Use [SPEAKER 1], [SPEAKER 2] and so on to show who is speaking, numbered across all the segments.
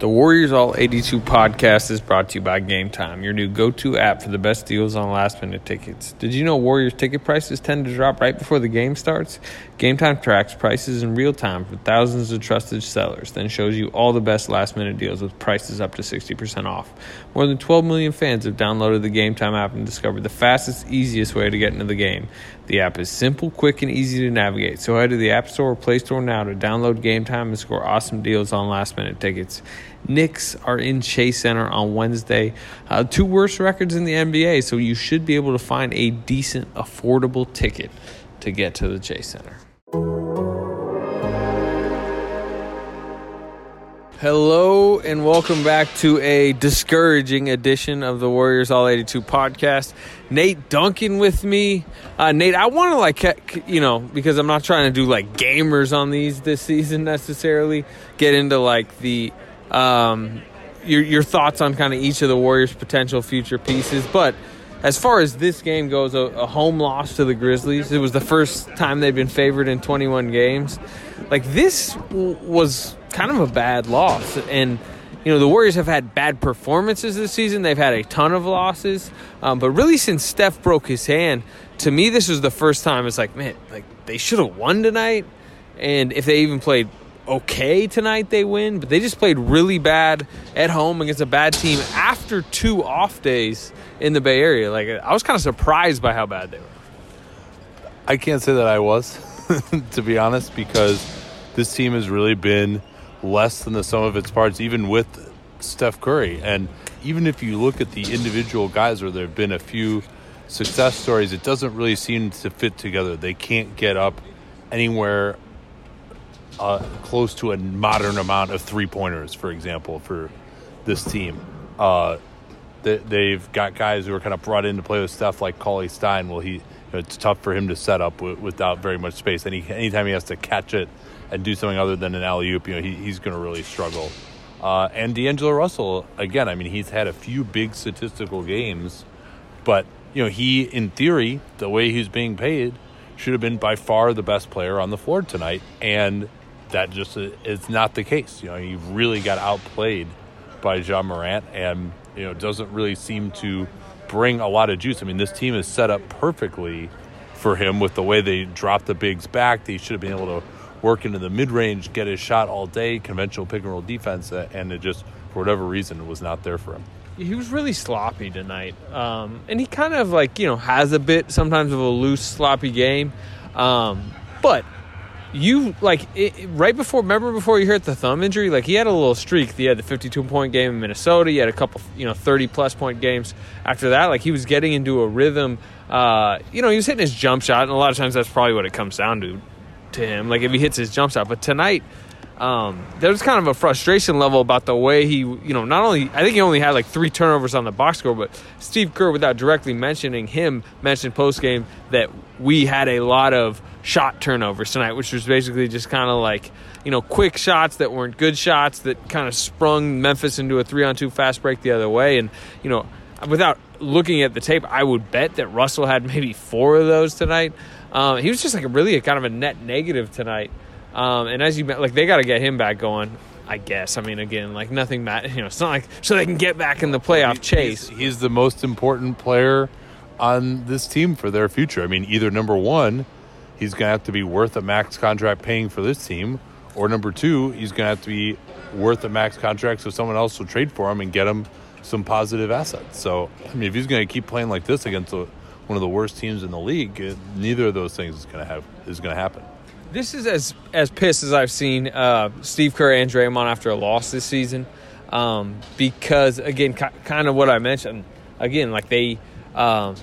[SPEAKER 1] The Warriors All 82 podcast is brought to you by Game Time, your new go to app for the best deals on last minute tickets. Did you know Warriors ticket prices tend to drop right before the game starts? Game Time tracks prices in real time for thousands of trusted sellers, then shows you all the best last minute deals with prices up to 60% off. More than 12 million fans have downloaded the Game Time app and discovered the fastest, easiest way to get into the game. The app is simple, quick, and easy to navigate, so head to the App Store or Play Store now to download Game Time and score awesome deals on last minute tickets. Knicks are in Chase Center on Wednesday. Uh, two worst records in the NBA, so you should be able to find a decent, affordable ticket to get to the Chase Center. Hello and welcome back to a discouraging edition of the Warriors All 82 podcast. Nate Duncan with me. Uh, Nate, I want to like, you know, because I'm not trying to do like gamers on these this season necessarily, get into like the um, your your thoughts on kind of each of the Warriors' potential future pieces. But as far as this game goes, a, a, home loss to the Grizzlies. It was the first time they've been favored in 21 games. Like this was kind of a bad loss, and you know the Warriors have had bad performances this season. They've had a ton of losses, um, but really since Steph broke his hand, to me this was the first time. It's like man, like they should have won tonight, and if they even played okay tonight they win, but they just played really bad at home against a bad team after two off days in the Bay Area. Like I was kind of surprised by how bad they were.
[SPEAKER 2] I can't say that I was, to be honest, because this team has really been less than the sum of its parts, even with Steph Curry. And even if you look at the individual guys where there have been a few success stories, it doesn't really seem to fit together. They can't get up anywhere uh, close to a modern amount of three pointers, for example, for this team. Uh, they, have got guys who are kind of brought in to play with stuff like Cauley Stein. Well, he it's tough for him to set up w- without very much space. Any anytime he has to catch it and do something other than an alley oop, you know, he, he's going to really struggle. Uh, and D'Angelo Russell, again, I mean, he's had a few big statistical games, but you know, he in theory, the way he's being paid, should have been by far the best player on the floor tonight, and that just is not the case. You know, he really got outplayed by Ja Morant, and you know doesn't really seem to bring a lot of juice. I mean, this team is set up perfectly for him with the way they drop the bigs back. They should have been able to work into the mid range, get his shot all day, conventional pick and roll defense, and it just for whatever reason was not there for him.
[SPEAKER 1] He was really sloppy tonight, um, and he kind of like you know has a bit sometimes of a loose, sloppy game, um, but you like it, right before remember before you hurt the thumb injury? Like he had a little streak. He had the 52 point game in minnesota. He had a couple you know 30 plus point games after that. Like he was getting into a rhythm. Uh, you know he was hitting his jump shot and a lot of times that's probably what it comes down to to him. Like if he hits his jump shot. But tonight um, there was kind of a frustration level about the way he, you know, not only I think he only had like three turnovers on the box score, but Steve Kerr, without directly mentioning him, mentioned post game that we had a lot of shot turnovers tonight, which was basically just kind of like, you know, quick shots that weren't good shots that kind of sprung Memphis into a three on two fast break the other way. And, you know, without looking at the tape, I would bet that Russell had maybe four of those tonight. Um, he was just like a really a kind of a net negative tonight. Um, and as you like, they got to get him back going. I guess. I mean, again, like nothing matters. You know, it's not like so they can get back in the playoff chase.
[SPEAKER 2] He's, he's the most important player on this team for their future. I mean, either number one, he's going to have to be worth a max contract paying for this team, or number two, he's going to have to be worth a max contract so someone else will trade for him and get him some positive assets. So, I mean, if he's going to keep playing like this against one of the worst teams in the league, neither of those things is going to have is going to happen.
[SPEAKER 1] This is as as pissed as I've seen uh, Steve Kerr and Draymond after a loss this season, um, because again, ki- kind of what I mentioned. Again, like they um,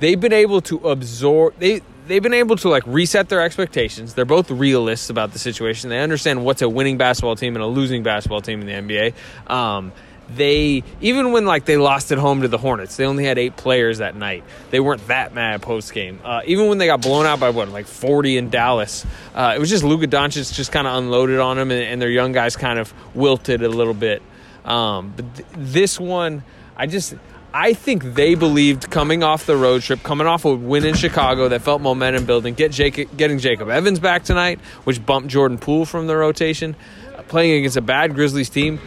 [SPEAKER 1] they've been able to absorb they they've been able to like reset their expectations. They're both realists about the situation. They understand what's a winning basketball team and a losing basketball team in the NBA. Um, they even when like they lost at home to the Hornets, they only had eight players that night. They weren't that mad post game. Uh, even when they got blown out by what like forty in Dallas, uh, it was just Luka Doncic just kind of unloaded on them, and, and, their young guys kind of wilted a little bit. Um, but th- this one, I just. I think they believed coming off the road trip, coming off a win in Chicago that felt momentum building, get Jacob, getting Jacob Evans back tonight, which bumped Jordan Poole from the rotation, playing against a bad Grizzlies team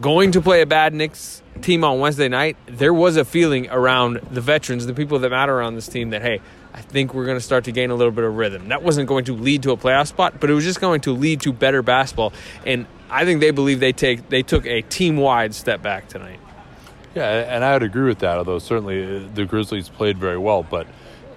[SPEAKER 1] going to play a bad Knicks team on Wednesday night, there was a feeling around the veterans, the people that matter on this team, that hey, I think we're going to start to gain a little bit of rhythm. That wasn't going to lead to a playoff spot, but it was just going to lead to better basketball. And I think they believe they take they took a team wide step back tonight.
[SPEAKER 2] Yeah, and I would agree with that. Although certainly uh, the Grizzlies played very well, but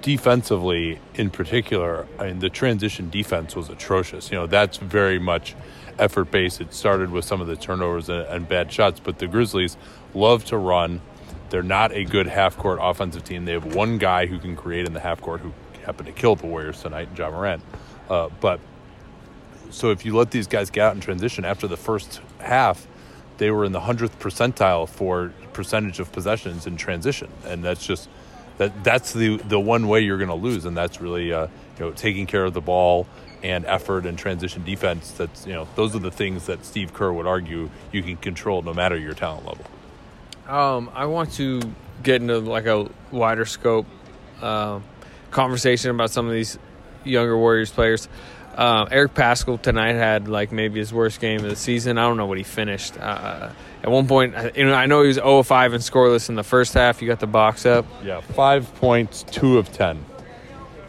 [SPEAKER 2] defensively, in particular, I mean the transition defense was atrocious. You know, that's very much effort based. It started with some of the turnovers and, and bad shots, but the Grizzlies love to run. They're not a good half court offensive team. They have one guy who can create in the half court who happened to kill the Warriors tonight, Ja Morant. Uh, but so if you let these guys get out in transition after the first half, they were in the hundredth percentile for percentage of possessions in transition, and that's just that that's the the one way you're going to lose, and that's really uh, you know taking care of the ball and effort and transition defense. That's you know those are the things that Steve Kerr would argue you can control no matter your talent level.
[SPEAKER 1] Um, I want to get into like a wider scope uh, conversation about some of these younger Warriors players. Uh, Eric Paschall tonight had like maybe his worst game of the season. I don't know what he finished. Uh, at one point, you know, I know he was 0 5 and scoreless in the first half. You got the box up.
[SPEAKER 2] Yeah, five points, two of ten,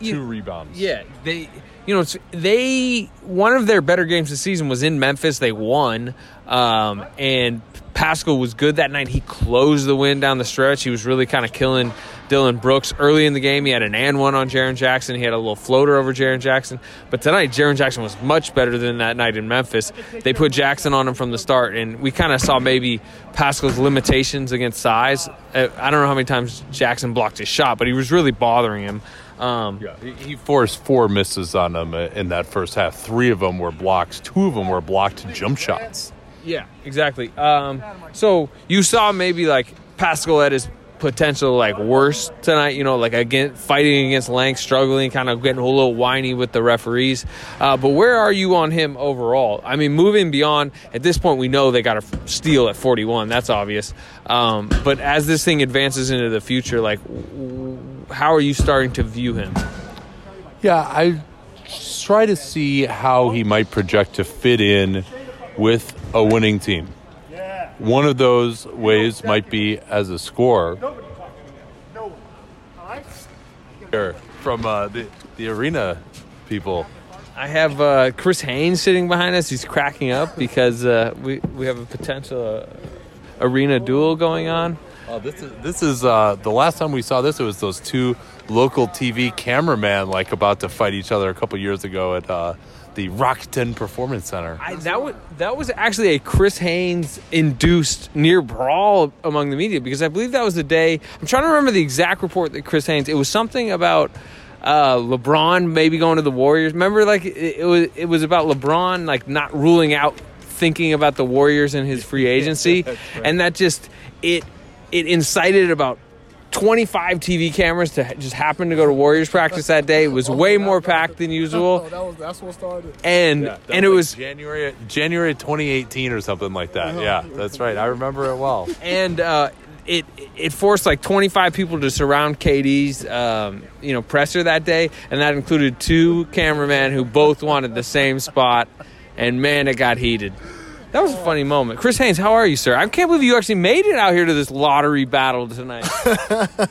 [SPEAKER 1] You-
[SPEAKER 2] two rebounds.
[SPEAKER 1] Yeah, they, you know, it's, they one of their better games this season was in Memphis. They won, um, and Paschall was good that night. He closed the win down the stretch. He was really kind of killing Dillon Brooks early in the game. He had an and one on Jaren Jackson. He had a little floater over Jaren Jackson. But tonight, Jaren Jackson was much better than that night in Memphis. They put Jackson on him from the start, and we kind of saw maybe Paschall's limitations against size. Uh, I don't know how many times Jackson blocked his shot, but he was really bothering him. Um,
[SPEAKER 2] Yeah, he- forced four misses on them uh, in that first half. Three of them were blocks. Two of them were blocked jump shots.
[SPEAKER 1] Yeah, exactly. Um, so you saw maybe like Paschall at his potential like worst tonight. You know, like again fighting against length, struggling, kind of getting a little whiny with the referees. Uh, but where are you on him overall? I mean, moving beyond at this point, we know they got a steal at 41. That's obvious. Um, but as this thing advances into the future, like how are you starting to view him?
[SPEAKER 2] Yeah, I try to see how he might project to fit in with a winning team. One of those ways might be as a scorer. Here, From uh, the, the arena people.
[SPEAKER 1] I have uh, Chris Haynes sitting behind us. He's cracking up because uh, we we have a potential uh, arena duel going on.
[SPEAKER 2] Oh, this is this is uh, the last time we saw this. It was those two local TV cameramen like about to fight each other a couple years ago at uh, the Rakuten Performance Center.
[SPEAKER 1] I, that was that was actually a Chris Haynes induced near brawl among the media because I believe that was the day. I'm trying to remember the exact report that Chris Haynes. It was something about uh, LeBron maybe going to the Warriors. Remember, like it, it was it was about LeBron like not ruling out thinking about the Warriors in his free agency, and that just it it incited about 25 TV cameras to just happen to go to Warriors practice that day. It was way more packed than usual,
[SPEAKER 3] that was that's what started.
[SPEAKER 1] and
[SPEAKER 2] Yeah, that
[SPEAKER 1] and it was
[SPEAKER 2] January January 2018 or something like that. Yeah, that's right. I remember it well.
[SPEAKER 1] and uh, it it forced like 25 people to surround KD's um, you know presser that day, and that included two cameramen who both wanted the same spot, and man, it got heated. That was a funny moment. Chris Haynes, how are you, sir? I can't believe you actually made it out here to this lottery battle tonight.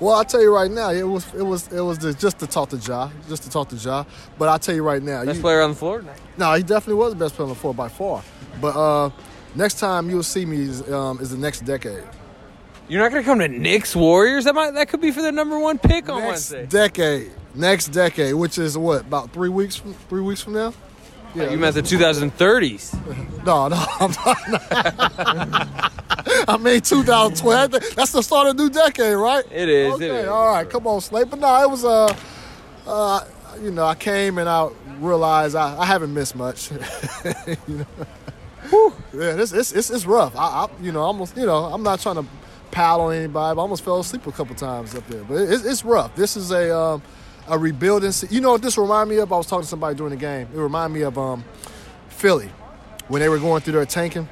[SPEAKER 3] Well, I'll tell you right now, it was it was it was just, to talk to Ja, just to talk to Ja. But I'll tell you right now,
[SPEAKER 1] Best
[SPEAKER 3] you,
[SPEAKER 1] player on the floor tonight.
[SPEAKER 3] no, he definitely was the best player on the floor by far. But uh, next time you'll see me is, um, is the next decade.
[SPEAKER 1] You're not going to come to Knicks Warriors. That might that could be for the number one pick on
[SPEAKER 3] next
[SPEAKER 1] Wednesday.
[SPEAKER 3] decade, next decade, which is what about three weeks from three weeks from now? Yeah,
[SPEAKER 1] You meant the 2030s.
[SPEAKER 3] no, no, I'm not. I mean 2012. That's the start of the new decade, right?
[SPEAKER 1] It is, it
[SPEAKER 3] Okay,
[SPEAKER 1] is.
[SPEAKER 3] all right. Come on, Slate. But no, it was uh, uh, you know, I came and I realized I, I haven't missed much. you know. Yeah, this it's, it's it's rough. I, I you know almost you know I'm not trying to pal on anybody, but I almost fell asleep a couple times up there. But it's, it's rough. This is a um, a rebuilding. You know what this remind me of? I was talking to somebody during the game. It reminded me of um, Philly when they were going through their tanking.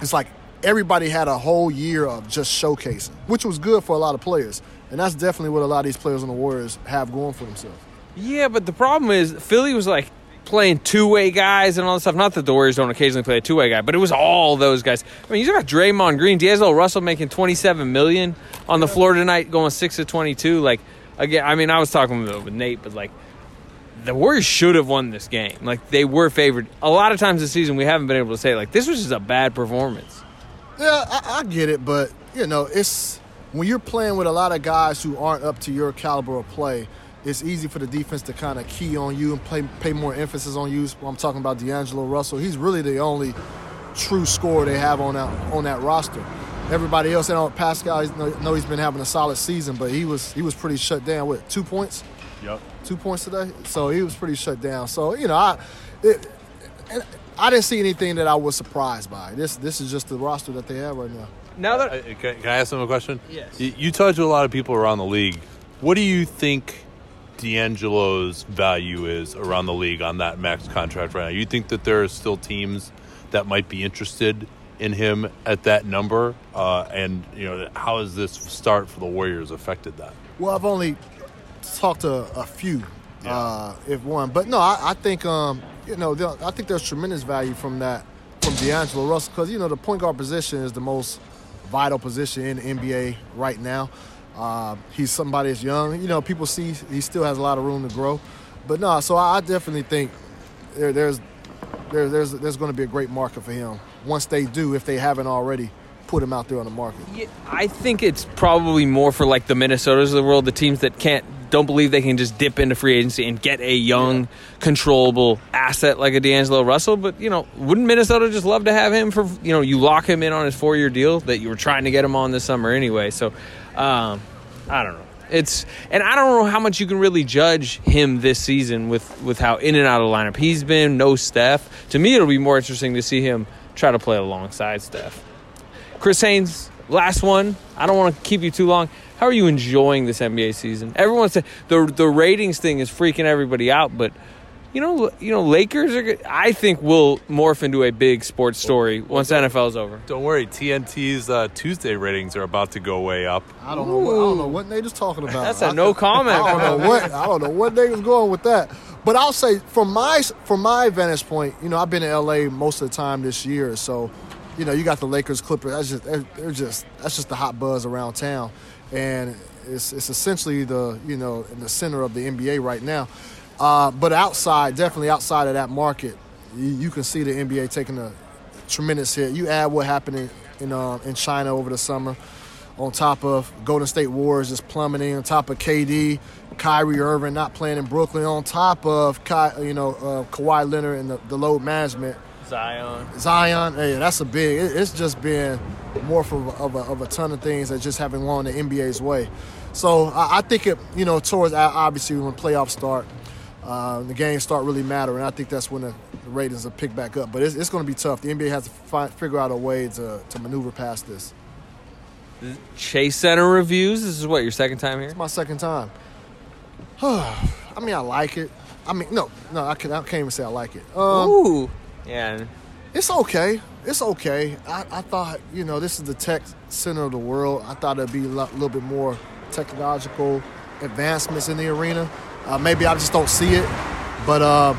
[SPEAKER 3] It's like everybody had a whole year of just showcasing, which was good for a lot of players. And that's definitely what a lot of these players on the Warriors have going for themselves.
[SPEAKER 1] Yeah, but the problem is Philly was like playing two way guys and all this stuff. Not that the Warriors don't occasionally play a two way guy, but it was all those guys. I mean, you got Draymond Green, D'Angelo Russell making twenty seven million on the floor tonight, going six to twenty two. Like again, I mean, I was talking with, Nate, but like the Warriors should have won this game. Like they were favored. A lot of times this season, we haven't been able to say like this was just a bad performance.
[SPEAKER 3] Yeah, I, I get it, but you know, it's when you're playing with a lot of guys who aren't up to your caliber of play. It's easy for the defense to kind of key on you and play, pay more emphasis on you. I'm talking about D'Angelo Russell. He's really the only true scorer they have on that on that roster. Everybody else, I know Paschall. I know he's been having a solid season, but he was he was pretty shut down with two points.
[SPEAKER 2] Yep.
[SPEAKER 3] Two points today, so he was pretty shut down. So you know, I it, I didn't see anything that I was surprised by. This this is just the roster that they have right now.
[SPEAKER 1] Now that
[SPEAKER 2] Uh, Can, can I ask them a question?
[SPEAKER 1] Yes.
[SPEAKER 2] You, you talk to a lot of people around the league. What do you think D'Angelo's value is around the league on that max contract right now? You think that there are still teams that might be interested in him at that number? Uh, and you know, how has this start for the Warriors affected that?
[SPEAKER 3] Well, I've only talked to a few,
[SPEAKER 2] Yeah.
[SPEAKER 3] uh, if one, but no, I, I think um, you know I think there's tremendous value from that from D'Angelo Russell because you know the point guard position is the most vital position in the NBA right now. Uh, he's somebody that's young. You know, people see he still has a lot of room to grow, but no. So I, I definitely think there, there's there, there's there's going to be a great market for him once they do, if they haven't already put him out there on the market.
[SPEAKER 1] Yeah, I think it's probably more for like the Minnesotas of the world, the teams that can't don't believe they can just dip into free agency and get a young, controllable asset like a D'Angelo Russell. But you know, wouldn't Minnesota just love to have him for you know you lock him in on his four year deal that you were trying to get him on this summer anyway? So, um, I don't know. It's and I don't know how much you can really judge him this season with with how in and out of the lineup he's been. No Steph. To me, it'll be more interesting to see him try to play alongside Steph. Chris Haynes, last one. I don't want to keep you too long. How are you enjoying this NBA season? Everyone said the the ratings thing is freaking everybody out, but you know, you know, Lakers are. good- I think will morph into a big sports story once NFL is over.
[SPEAKER 2] Don't worry, TNT's uh, Tuesday ratings are about to go way up.
[SPEAKER 3] I don't know. What, I don't know what Nate is talking about.
[SPEAKER 1] That's a
[SPEAKER 3] I-
[SPEAKER 1] no comment.
[SPEAKER 3] I don't know what I don't know what Nate was going with that. But I'll say from my from my vantage point, you know, I've been in LA most of the time this year, so you know, you got the Lakers, Clippers. That's just they're, just that's just the hot buzz around town, and it's it's essentially the you know in the center of the NBA right now. Uh, but outside, definitely outside of that market, you, you can see the NBA taking a tremendous hit. You add what happened in in, uh, in China over the summer, on top of Golden State Warriors just plummeting, on top of KD, Kyrie Irving not playing in Brooklyn, on top of Ky, you know uh, Kawhi Leonard and the, the load management.
[SPEAKER 1] Zion.
[SPEAKER 3] Zion, hey, that's a big. It, it's just been more for of a, of a ton of things that just haven't gone the NBA's way. So I, I think it, you know, towards obviously when playoffs start, uh, the games start really mattering. I think that's when the, the ratings will pick back up. But it's, it's going to be tough. The NBA has to find, figure out a way to, to maneuver past this.
[SPEAKER 1] Chase Center reviews. This is what your second time here.
[SPEAKER 3] It's my second time. I mean, I like it. I mean, no, no, I, can, I can't even say I like it. Um,
[SPEAKER 1] Ooh, yeah.
[SPEAKER 3] It's okay. It's okay. I, I thought, you know, this is the tech center of the world. I thought it'd be a lot- little bit more technological advancements in the arena. Uh, maybe I just don't see it. But, uh,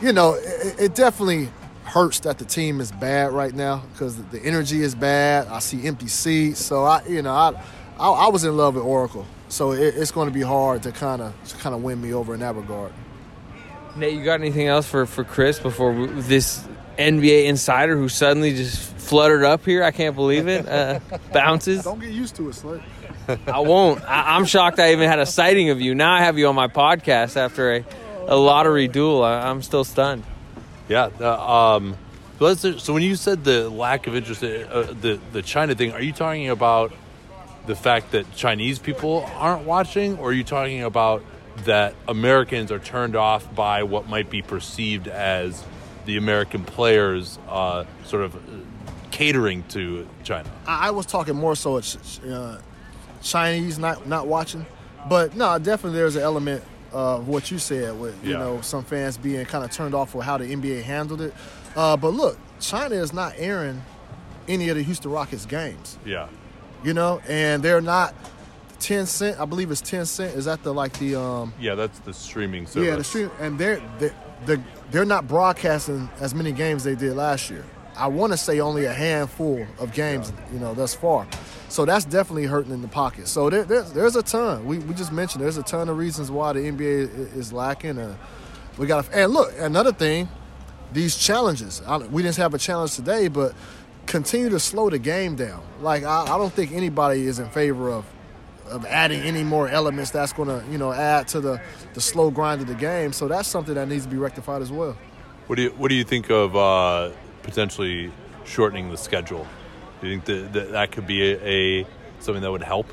[SPEAKER 3] you know, it, it definitely hurts that the team is bad right now because the energy is bad. I see empty seats. So, I, you know, I, I, I was in love with Oracle. So it, it's going to be hard to kind of to kind of win me over in that regard.
[SPEAKER 1] Nate, you got anything else for for Chris before we- this NBA insider who suddenly just fluttered up here? I can't believe it. Uh, bounces.
[SPEAKER 3] Don't get used to it, Slick.
[SPEAKER 1] I won't. I, I'm shocked I even had a sighting of you. Now I have you on my podcast after a, a lottery duel. I, I'm still stunned.
[SPEAKER 2] Yeah. Uh, um, so, so when you said the lack of interest, uh, the the China thing, are you talking about the fact that Chinese people aren't watching, or are you talking about that Americans are turned off by what might be perceived as the American players uh, sort of uh, catering to China?
[SPEAKER 3] I, was talking more so it's uh, Chinese not not watching, but no, definitely there's an element of what you said with you
[SPEAKER 2] Yeah.
[SPEAKER 3] know some fans being kind of turned off with how the NBA handled it. Uh, but look, China is not airing any of the Houston Rockets games,
[SPEAKER 2] Yeah.
[SPEAKER 3] You know, and they're not Tencent. I believe it's Tencent. Is that the like the um
[SPEAKER 2] Yeah, that's the streaming service.
[SPEAKER 3] yeah the stream and they're, they the, they're not broadcasting as many games they did last year. I want to say only a handful of games, you know, thus far. So that's definitely hurting in the pocket. So there, there's, there's a ton. We, we just mentioned there's a ton of reasons why the NBA is lacking. Uh, we got and look another thing, these challenges. I, we didn't have a challenge today, but continue to slow the game down. Like I, I don't think anybody is in favor of of adding any more elements that's going to you know add to the the slow grind of the game. So that's something that needs to be rectified as well.
[SPEAKER 2] What do you What do you think of uh, potentially shortening the schedule? Do you think that that, that could be a, a something that would help?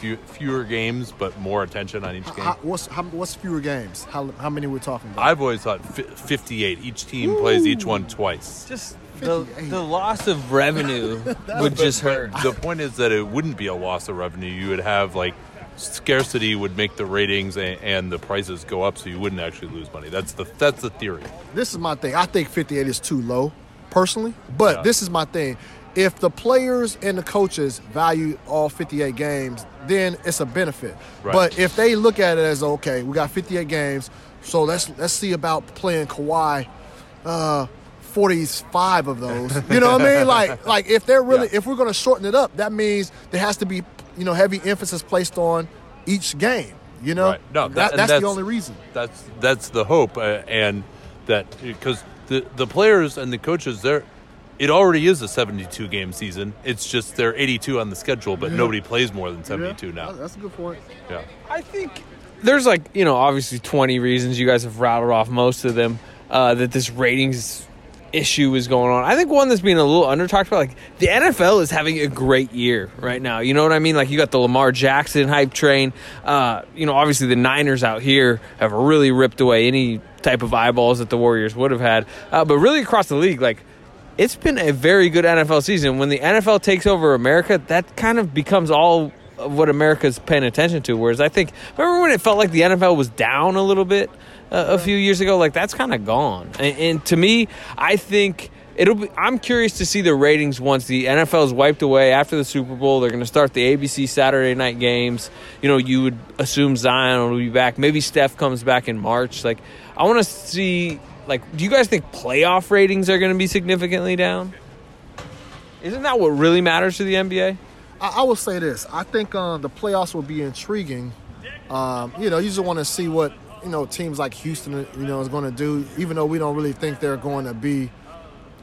[SPEAKER 2] Few, fewer games, but more attention on each game.
[SPEAKER 3] How, what's how, what's fewer games? How how many we're talking about?
[SPEAKER 2] I've always thought fi- 58. Each team plays each one twice.
[SPEAKER 1] Just the, the loss of revenue would just hurt.
[SPEAKER 2] The point is that it wouldn't be a loss of revenue. You would have like scarcity would make the ratings and, and the prices go up, so you wouldn't actually lose money. That's the that's the theory.
[SPEAKER 3] this is my thing. I think 58 is too low, personally. But
[SPEAKER 2] Yeah.
[SPEAKER 3] this is my thing. If the players and the coaches value all 58 games, then it's a benefit.
[SPEAKER 2] Right.
[SPEAKER 3] But if they look at it as okay, we got 58 games, so let's let's see about playing Kawhi. Uh, 45 of those. You know what I mean? Like, like if they're really,
[SPEAKER 2] Yeah.
[SPEAKER 3] if we're going to shorten it up, that means there has to be, you know, heavy emphasis placed on each game. You know,
[SPEAKER 2] Right. No,
[SPEAKER 3] that,
[SPEAKER 2] that-
[SPEAKER 3] that's,
[SPEAKER 2] that's-
[SPEAKER 3] the only reason.
[SPEAKER 2] That's that's the hope, uh, and that because the the players and the coaches, they're it already is a 72 game season. It's just they're 82 on the schedule, but nobody plays more than 72 now.
[SPEAKER 3] That's a good point.
[SPEAKER 2] Yeah.
[SPEAKER 1] I think there's like you know obviously 20 reasons you guys have rattled off most of them uh, that this ratings issue is going on. I think one that's being a little under talked about like the NFL is having a great year right now. You know what I mean? Like you got the Lamar Jackson hype train. Uh, you know obviously the Niners out here have really ripped away any type of eyeballs that the Warriors would have had. Uh, but really across the league like it's been a very good NFL season. When the NFL takes over America, that kind of becomes all of what America's paying attention to. Whereas I think, remember when it felt like the NFL was down a little bit uh, a few years ago? Like that's kind of gone. And, and to me, I think it'll be. I'm curious to see the ratings once the NFL is wiped away after the Super Bowl. They're going to start the ABC Saturday night games. You know, you would assume Zion will be back. Maybe Steph comes back in March. Like I want to see. Like, do you guys think playoff ratings are going to be significantly down? Isn't that what really matters to the NBA?
[SPEAKER 3] I, I will say this. I think um, the playoffs will be intriguing. Um, you know, you just want to see what you know teams like Houston, you know, is going to do. Even though we don't really think they're going to be,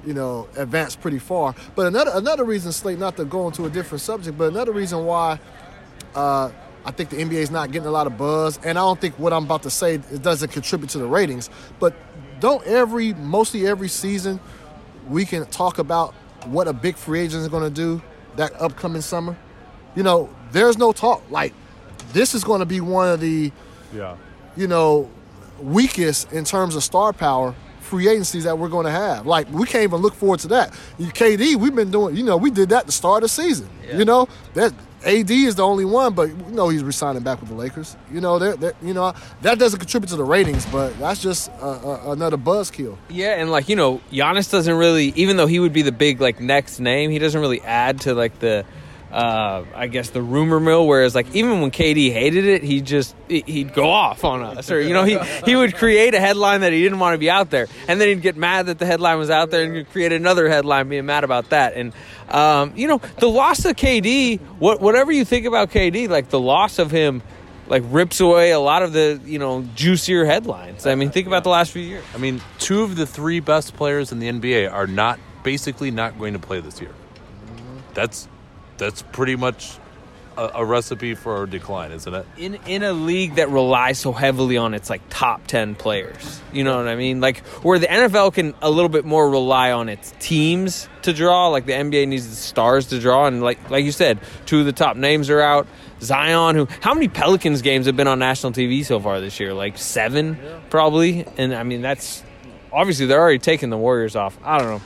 [SPEAKER 3] you know, advance pretty far. But another another reason, Slate, not to go into a different subject, but another reason why uh, I think the NBA is not getting a lot of buzz, and I don't think what I'm about to say it doesn't contribute to the ratings. But don't every mostly every season we can talk about what a big free agent is going to do that upcoming summer. You know, there's no talk like this is going to be one of the
[SPEAKER 2] Yeah.
[SPEAKER 3] You know weakest in terms of star power free agencies that we're going to have. Like we can't even look forward to that. You- KD, we've been doing, you know, we did that to start the season. You know, that AD is the only one, but you know he's resigning back with the Lakers. You know, they're, they're, you know that doesn't contribute to the ratings, but that's just uh, uh, another buzzkill.
[SPEAKER 1] Yeah, and like you know, Giannis doesn't really, even though he would be the big like next name, he doesn't really add to like the, uh, I guess the rumor mill. Whereas like even when KD hated it, he just he- he'd go off on us, or you know he he would create a headline that he didn't want to be out there, and then he'd get mad that the headline was out there, and he'd create another headline being mad about that. And um, you know the loss of KD, what whatever you think about KD, like the loss of him. Like rips away a lot of the you know juicier headlines. I mean, think about the last few years.
[SPEAKER 2] I mean, two of the three best players in the NBA are not basically not going to play this year. That's that's pretty much a, a recipe for a decline, isn't it?
[SPEAKER 1] in in a league that relies so heavily on its like top 10 players you know what i mean? Like where the nfl can a little bit more rely on its teams to draw like the nba needs the stars to draw and like like you said two of the top names are out. Zion who how many pelicans games have been on national tv so far this year? Like seven probably? And i mean that's obviously they're already taking the warriors off. I don't know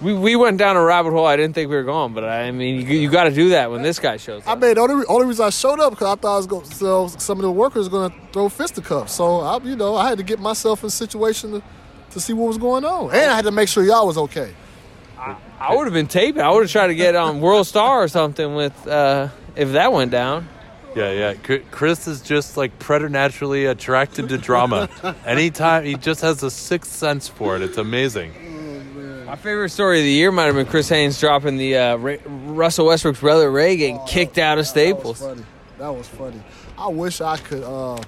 [SPEAKER 1] we, we went down a rabbit hole I didn't think we were going, but I mean, you, you got to do that when this guy shows up.
[SPEAKER 3] I mean, the only, only reason I showed up because I thought I was going so some of the workers were going to throw fisticuffs. So I, you know, I had to get myself in a situation to, to see what was going on, and I had to make sure y'all was okay.
[SPEAKER 1] I would have been taping. I would have tried to get on World Star or something with uh, if that went down.
[SPEAKER 2] Yeah, yeah. Chris is just like preternaturally attracted to drama. Anytime he just has a sixth sense for it. It's amazing.
[SPEAKER 1] My favorite story of the year might have been Chris Haynes dropping the uh, Ra- Russell Westbrook's brother Ray getting kicked out of Staples.
[SPEAKER 3] That was funny. That was funny. I wish I could. Uh,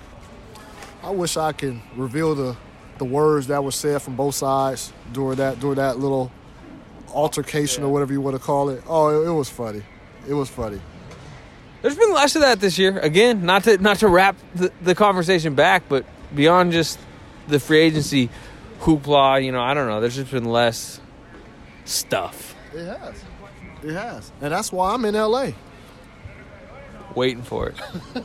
[SPEAKER 3] I wish I could reveal the the words that were said from both sides during that during that little altercation or whatever you want to call it. Oh, it, it was funny. It was funny.
[SPEAKER 1] There's been less of that this year. Again, not to not to wrap the, the conversation back, but beyond just the free agency hoopla, you know, I don't know. There's just been less stuff.
[SPEAKER 3] It has. It has, and that's why I'm in LA.
[SPEAKER 1] Waiting for it.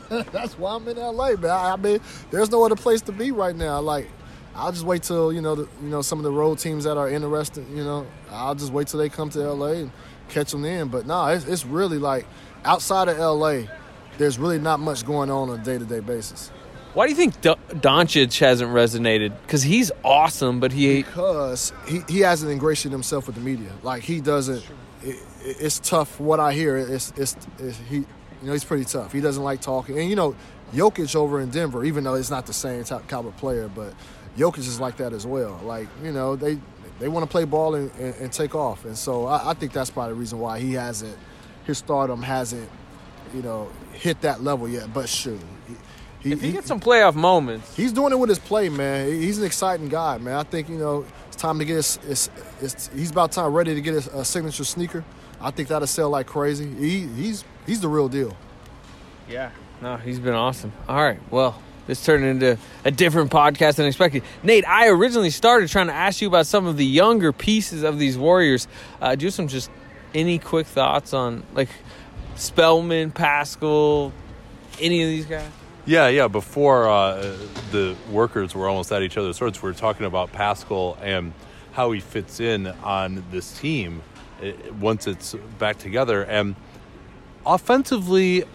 [SPEAKER 3] That's why I'm in LA, man. I, I mean, there's no other place to be right now. Like, I'll just wait till you know, the, you know, some of the road teams that are interested. You know, I'll just wait till they come to LA and catch them in. But no, it's, it's really like outside of LA, there's really not much going on on a day to day basis.
[SPEAKER 1] Why do you think D- Doncic hasn't resonated? Because he's awesome, but he
[SPEAKER 3] Because he, he hasn't ingratiated himself with the media. Like he doesn't. It, it- it's tough. What I hear, it's, it's it's he. You know, he's pretty tough. He doesn't like talking. And you know, Jokic over in Denver, even though it's not the same type caliber player, but Jokic is like that as well. Like you know, they they want to play ball and, and, and take off. And so I, I think that's probably the reason why he hasn't. His stardom hasn't, you know, hit that level yet. But shoot, he,
[SPEAKER 1] if he gets some playoff moments,
[SPEAKER 3] He's doing it with his play, man. He's an exciting guy, man. I think you know it's time to get his. his, his he's about time ready to get his uh, signature sneaker. I think that'll sell like crazy. He, he's he's the real deal.
[SPEAKER 1] Yeah. No, he's been awesome. All right. Well, this turned into a different podcast than expected. Nate, I originally started trying to ask you about some of the younger pieces of these Warriors. Uh, do some just any quick thoughts on like Spellman, Paschall, any of these guys?
[SPEAKER 2] Yeah, yeah. Before uh, the workers were almost at each other's throats, we were talking about Paschall and how he fits in on this team uh, once it's back together. And offensively,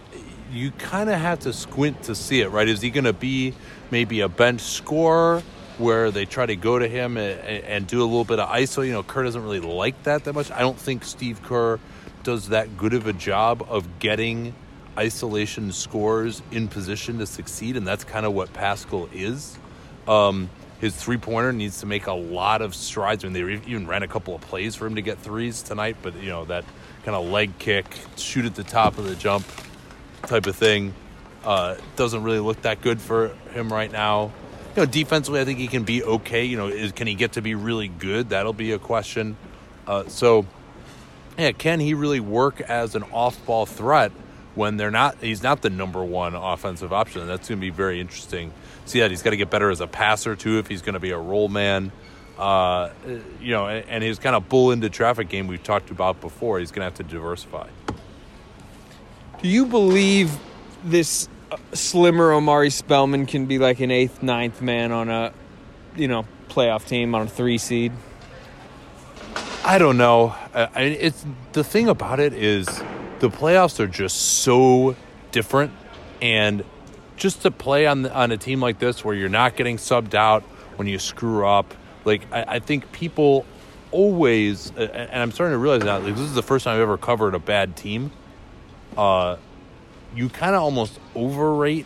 [SPEAKER 2] you kind of have to squint to see it, right? Is he going to be maybe a bench scorer where they try to go to him and, and do a little bit of ISO? You know, Kerr doesn't really like that that much. I don't think Steve Kerr does that good of a job of getting isolation scores in position to succeed, and that's kind of what Paschall is. Um, his three pointer needs to make a lot of strides. I mean, they even ran a couple of plays for him to get threes tonight, but you know that kind of leg kick, shoot at the top of the jump type of thing uh, doesn't really look that good for him right now. You know, defensively, I think he can be okay. You know, is, can he get to be really good? That'll be a question. Uh, so, yeah, can he really work as an off-ball threat when they're not? He's not the number one offensive option. That's going to be very interesting. See that he's got to get better as a passer too if he's going to be a role man. Uh, you know, and, and his kind of bull into traffic game we've talked about before. He's going to have to diversify.
[SPEAKER 1] Do you believe this uh, slimmer Omari Spellman can be like an eighth, ninth man on a, you know, playoff team on a three seed?
[SPEAKER 2] I don't know. I, I- it's the thing about it is the playoffs are just so different, and just to play on on a team like this where you're not getting subbed out when you screw up, like I, I think people always, and I'm starting to realize now, like this is the first time I've ever covered a bad team. Uh, you kind of almost overrate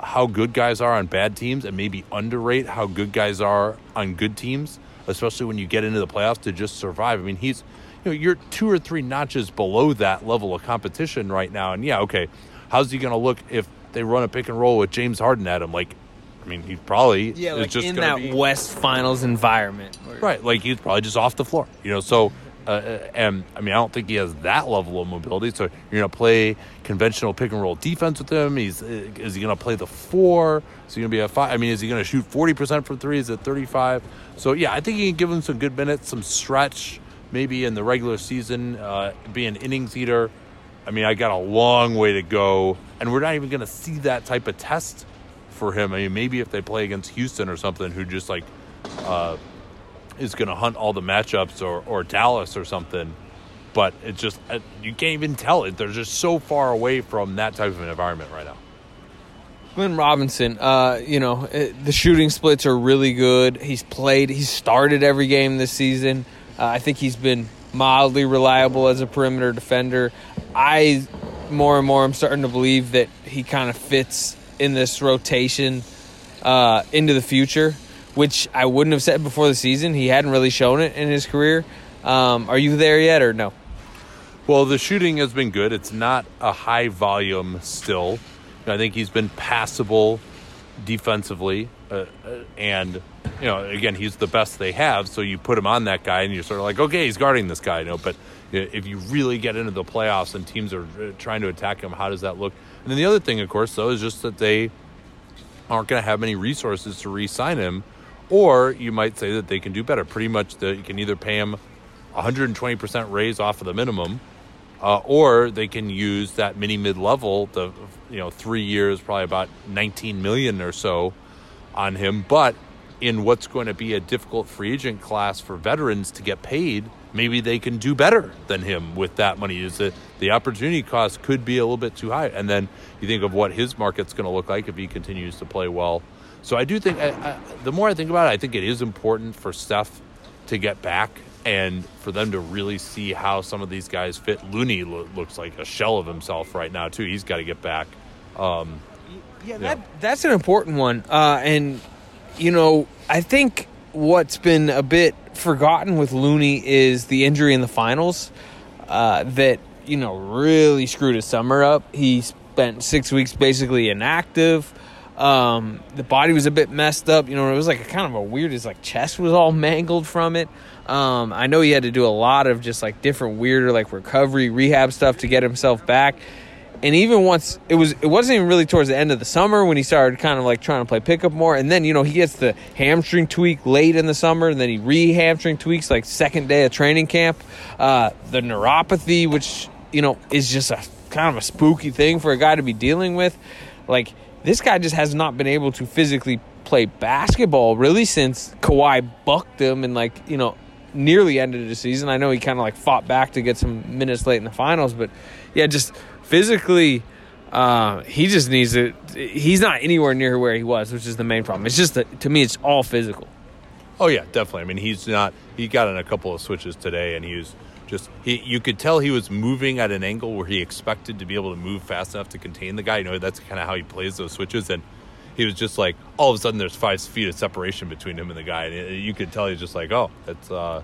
[SPEAKER 2] how good guys are on bad teams and maybe underrate how good guys are on good teams, especially when you get into the playoffs to just survive. I mean, he's know, you're two or three notches below that level of competition right now. And yeah, okay, how's he going to look if they run a pick and roll with James Harden at him? Like, I mean, he probably
[SPEAKER 1] Yeah,
[SPEAKER 2] is
[SPEAKER 1] like
[SPEAKER 2] just
[SPEAKER 1] in that
[SPEAKER 2] be-
[SPEAKER 1] West Finals environment.
[SPEAKER 2] Right, like he's probably just off the floor, you know. So, uh, and I mean, I don't think he has that level of mobility. So you're gonna play conventional pick and roll defense with him. He's uh, is he gonna play the four? Is he gonna be a five? I mean, is he gonna shoot forty percent from three? Is it thirty five? So yeah, I think he can give him some good minutes, some stretch, maybe in the regular season, uh, be an innings eater. I mean, I got a long way to go, and we're not even gonna see that type of test for him. I mean, maybe if they play against Houston or something, who just like uh, is going to hunt all the matchups, or or Dallas or something. But it's just uh, you can't even tell it. They're just so far away from that type of an environment right now.
[SPEAKER 1] Glenn Robinson, uh, you know, the shooting splits are really good. He's played, he's started every game this season. Uh, I think he's been mildly reliable as a perimeter defender. I more and more I'm starting to believe that he kind of fits in this rotation uh, into the future, which I wouldn't have said before the season. He hadn't really shown it in his career. Um, are you there yet or no?
[SPEAKER 2] Well, the shooting has been good. It's not a high volume still. I think he's been passable defensively, uh, uh, and you know, again, he's the best they have. So you put him on that guy, and you're sort of like, okay, he's guarding this guy. You know, but if you really get into the playoffs and teams are uh, trying to attack him, how does that look? And then the other thing, of course, though, is just that they aren't going to have many resources to re-sign him, or you might say that they can do better. Pretty much, that you can either pay him 120% raise off of the minimum, uh, or they can use that mini mid level, the you know three years, probably about 19 million or so on him, but in what's going to be a difficult free agent class for veterans to get paid, maybe they can do better than him with that money. Is that the opportunity cost could be a little bit too high, and then you think of what his market's going to look like if he continues to play well. So I do think I, I, the more I think about it, I think it is important for Steph to get back and for them to really see how some of these guys fit. Looney lo- looks like a shell of himself right now too. He's got to get back. Um,
[SPEAKER 1] yeah, that, that's an important one, uh, and you know I think what's been a bit forgotten with Looney is the injury in the finals uh, that you know really screwed his summer up. He spent six weeks basically inactive. Um, the body was a bit messed up. You know, it was like a kind of a weird. His like chest was all mangled from it. Um, I know he had to do a lot of just like different weirder like recovery rehab stuff to get himself back and even once it was it wasn't even really towards the end of the summer when he started kind of like trying to play pickup more. And then you know he gets the hamstring tweak late in the summer and then he re-hamstring tweaks like second day of training camp. Uh, the neuropathy which you know is just a kind of a spooky thing for a guy to be dealing with. Like this guy just has not been able to physically play basketball really since Kawhi bucked him and like you know nearly ended the season. I know he kind of like fought back to get some minutes late in the finals but yeah just physically, uh, he just needs to. He's not anywhere near where he was, which is the main problem. It's just that to me, it's all physical.
[SPEAKER 2] Oh yeah, definitely. I mean, he's not. He got in a couple of switches today, and he was just. He, you could tell he was moving at an angle where he expected to be able to move fast enough to contain the guy. You know, that's kind of how he plays those switches, and he was just like all of a sudden there's five feet of separation between him and the guy, and you could tell he's just like, oh, it's. Uh,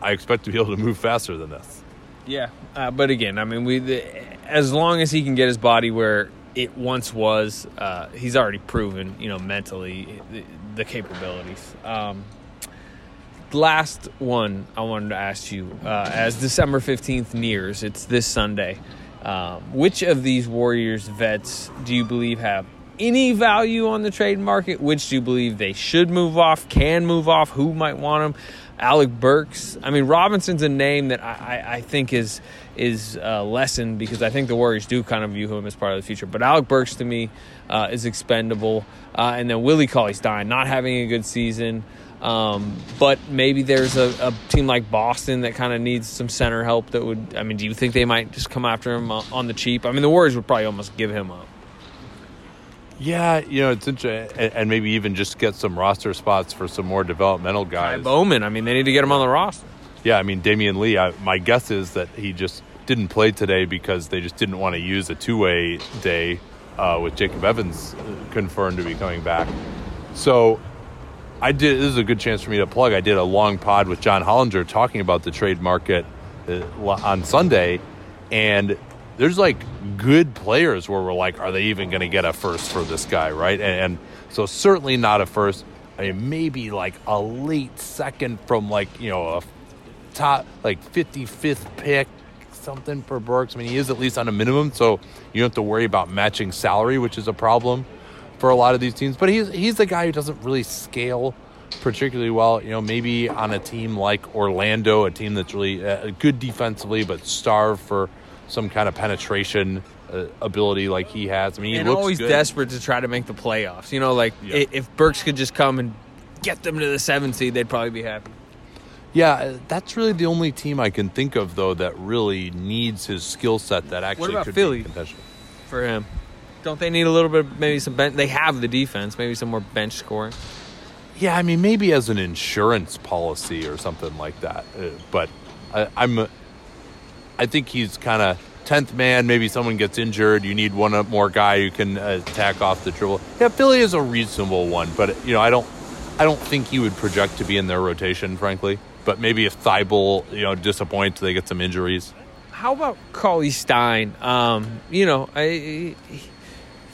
[SPEAKER 2] I expect to be able to move faster than this.
[SPEAKER 1] Yeah, uh, but again, I mean, we the, as long as he can get his body where it once was, uh, he's already proven, you know, mentally the, the capabilities. Um, last one I wanted to ask you, uh, as December fifteenth nears, it's this Sunday. Um, which of these Warriors vets do you believe have any value on the trade market? Which do you believe they should move off, can move off? Who might want them? Alec Burks. I mean, Robinson's a name that I, I, I think is is uh, lessened because I think the Warriors do kind of view him as part of the future. But Alec Burks to me uh, is expendable, uh, and then Willie Cauley Stein not having a good season. Um, but maybe there's a, a, team like Boston that kind of needs some center help. That would, I mean, do you think they might just come after him on the cheap? I mean, the Warriors would probably almost give him up.
[SPEAKER 2] Yeah, you know, it's interesting, and, maybe even just get some roster spots for some more developmental guys.
[SPEAKER 1] Ky Bowman, I mean, they need to get him on the roster.
[SPEAKER 2] Yeah, I mean, Damion Lee, I, my guess is that he just didn't play today because they just didn't want to use a two way day uh, with Jacob Evans confirmed to be coming back. So I did, this is a good chance for me to plug. I did a long pod with John Hollinger talking about the trade market uh, on Sunday, and there's like good players where we're like, are they even going to get a first for this guy, right? And, and, so certainly not a first. I mean, maybe like a late second from like you know a top like 55th pick, something for Burks. I mean, he is at least on a minimum, so you don't have to worry about matching salary, which is a problem for a lot of these teams. But he's he's the guy who doesn't really scale particularly well. You know, maybe on a team like Orlando, a team that's really uh, good defensively but starved for some kind of penetration uh, ability like he has. I mean, he
[SPEAKER 1] and
[SPEAKER 2] looks
[SPEAKER 1] always
[SPEAKER 2] good.
[SPEAKER 1] desperate to try to make the playoffs. You know, like
[SPEAKER 2] Yeah.
[SPEAKER 1] if Burks could just come and get them to the seven seed, they'd probably be happy.
[SPEAKER 2] Yeah, uh, that's really the only team I can think of though that really needs his skill set. That actually
[SPEAKER 1] about
[SPEAKER 2] could
[SPEAKER 1] Philly? for him. Don't they need a little bit, maybe some bench? They have the defense, maybe some more bench scoring.
[SPEAKER 2] Yeah, I mean maybe as an insurance policy or something like that. Uh, but I, I'm, I think he's kind of tenth man, maybe someone gets injured. You need one more guy who can uh, attack off the dribble. Yeah, Philly is a reasonable one, but you know, I don't, I don't think he would project to be in their rotation, frankly. But maybe if Thybulle, you know, disappoints, they get some injuries.
[SPEAKER 1] How about Cauley Stein? Um, you know, I,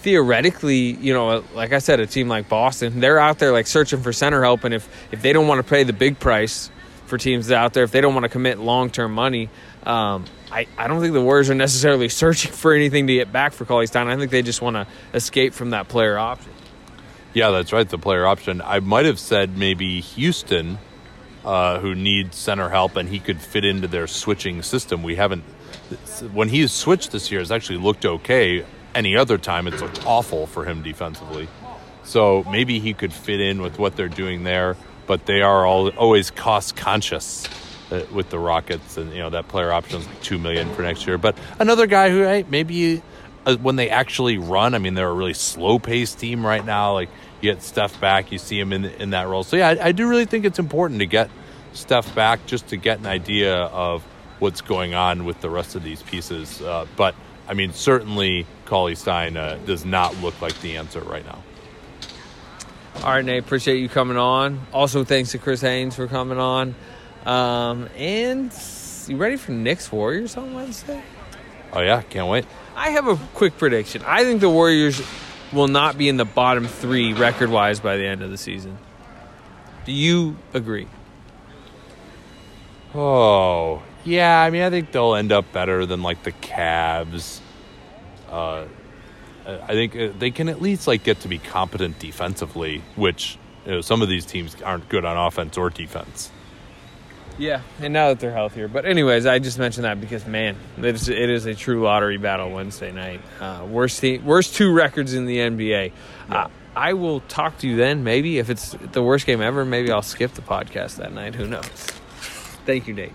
[SPEAKER 1] theoretically, you know, like I said, a team like Boston, they're out there like searching for center help, and if if they don't want to pay the big price for teams out there, if they don't want to commit long term money, um, I, I don't think the Warriors are necessarily searching for anything to get back for Cauley Stein. I think they just want to escape from that player option.
[SPEAKER 2] Yeah, that's right. The player option. I might have said maybe Houston, uh, who needs center help, and he could fit into their switching system. We haven't. When he's switched this year, it's actually looked okay any other time it's looked awful for him defensively. So maybe he could fit in with what they're doing there, but they are all always cost conscious uh, with the Rockets, and you know that player option is like two million for next year. But another guy who hey, maybe uh, when they actually run, I mean they're a really slow paced team right now. Like you get Steph back, you see him in in that role. So yeah, I, I do really think it's important to get Steph back just to get an idea of what's going on with the rest of these pieces. Uh, but I mean, certainly Cauley Stein uh, does not look like the answer right now.
[SPEAKER 1] All right, Nate, appreciate you coming on. Also, thanks to Chris Haynes for coming on. Um, and you ready for Knicks Warriors on Wednesday?
[SPEAKER 2] Oh, yeah, can't wait.
[SPEAKER 1] I have a quick prediction. I think the Warriors will not be in the bottom three record wise by the end of the season. Do you agree?
[SPEAKER 2] Oh, yeah. I mean, I think they'll end up better than like the Cavs uh, I think uh, they can at least like get to be competent defensively, which you know, some of these teams aren't good on offense or defense.
[SPEAKER 1] Yeah, and now that they're healthier. But anyways, I just mentioned that because man, it is, it is a true lottery battle Wednesday night. Uh, worst team, worst two records in the NBA. Yeah. Uh, I will talk to you then. Maybe if it's the worst game ever, maybe I'll skip the podcast that night. Who knows? Thank you, Nate.